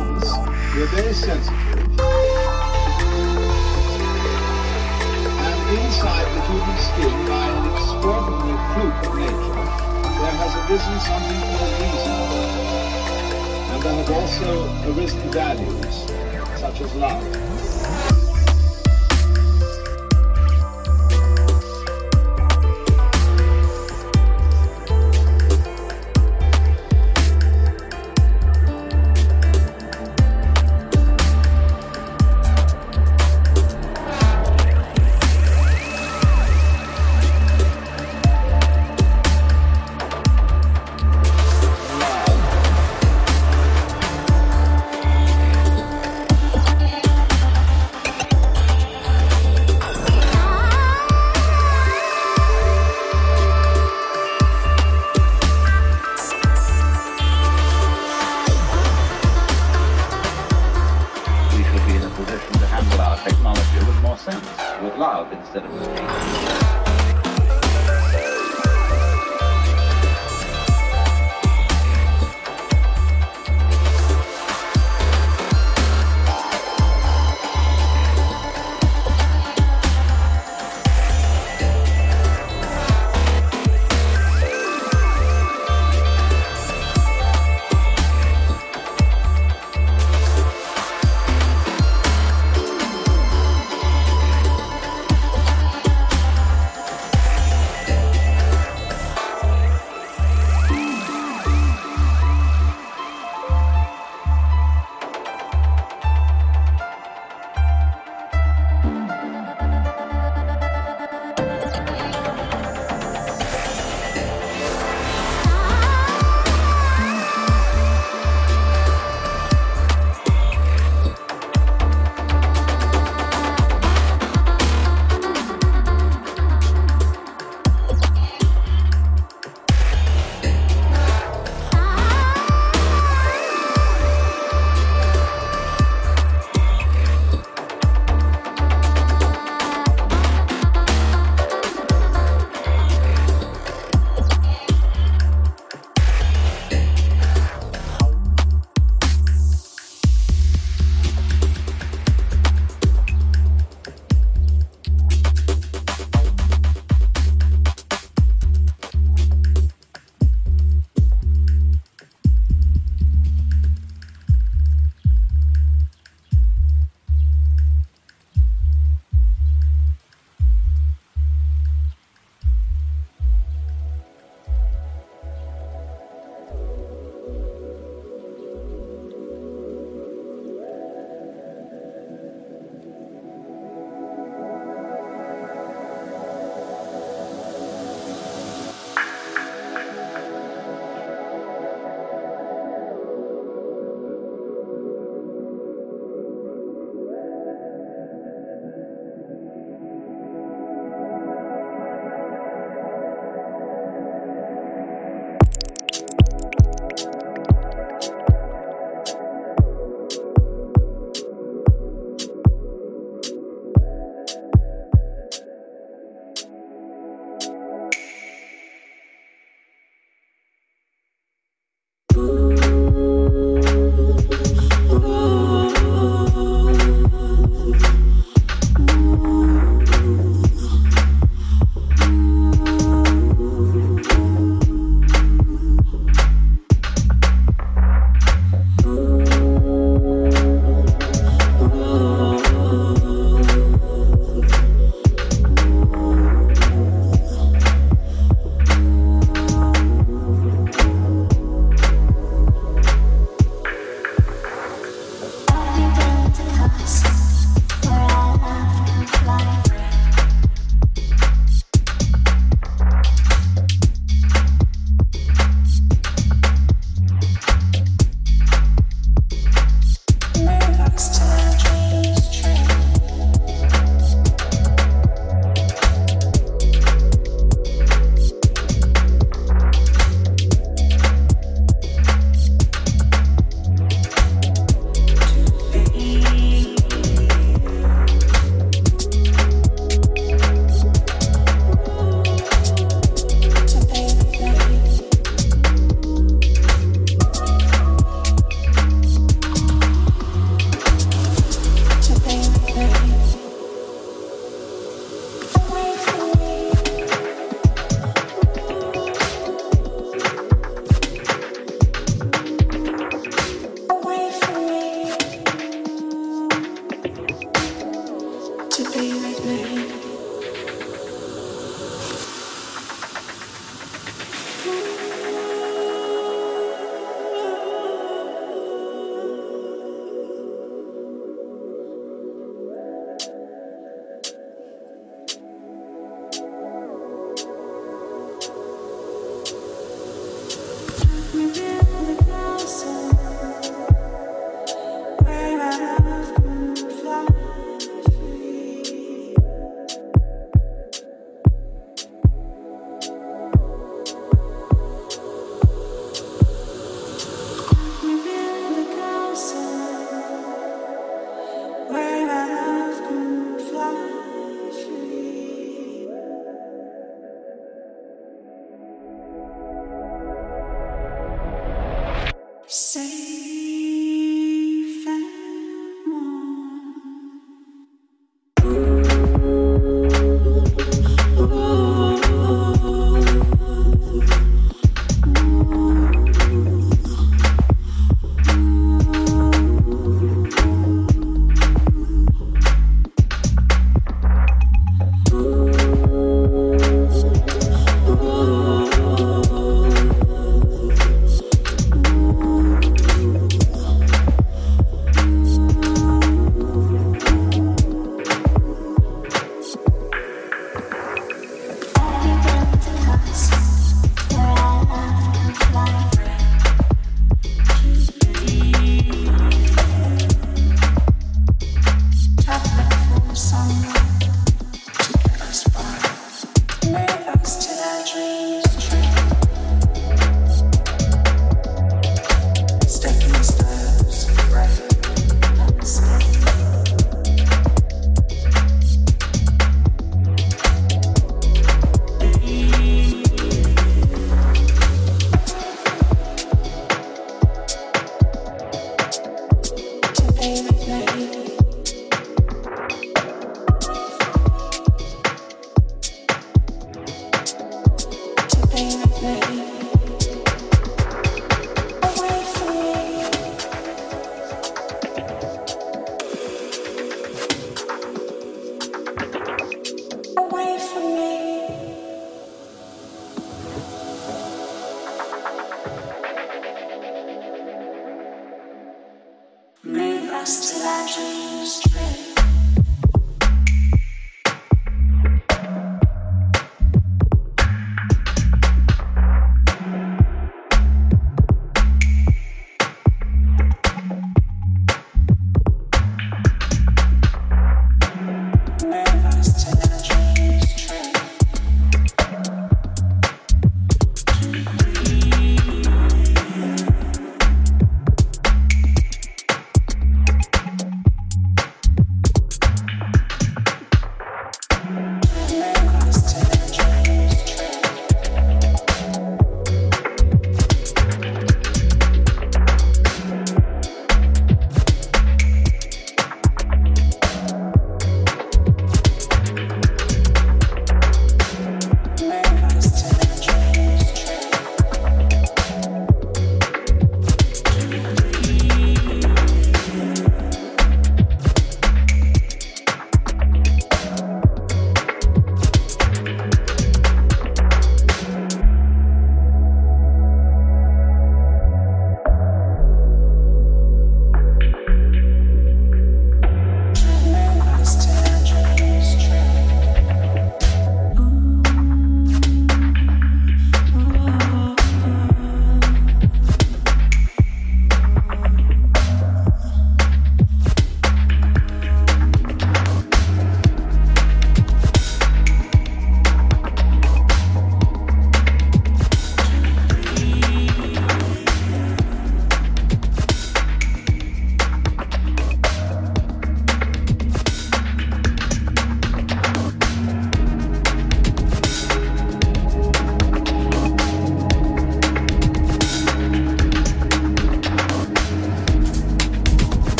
beings. We're very sensitive. And inside the human skin, by an extraordinary fluke of nature, there has arisen something called reason. And there have also arisen values, such as love.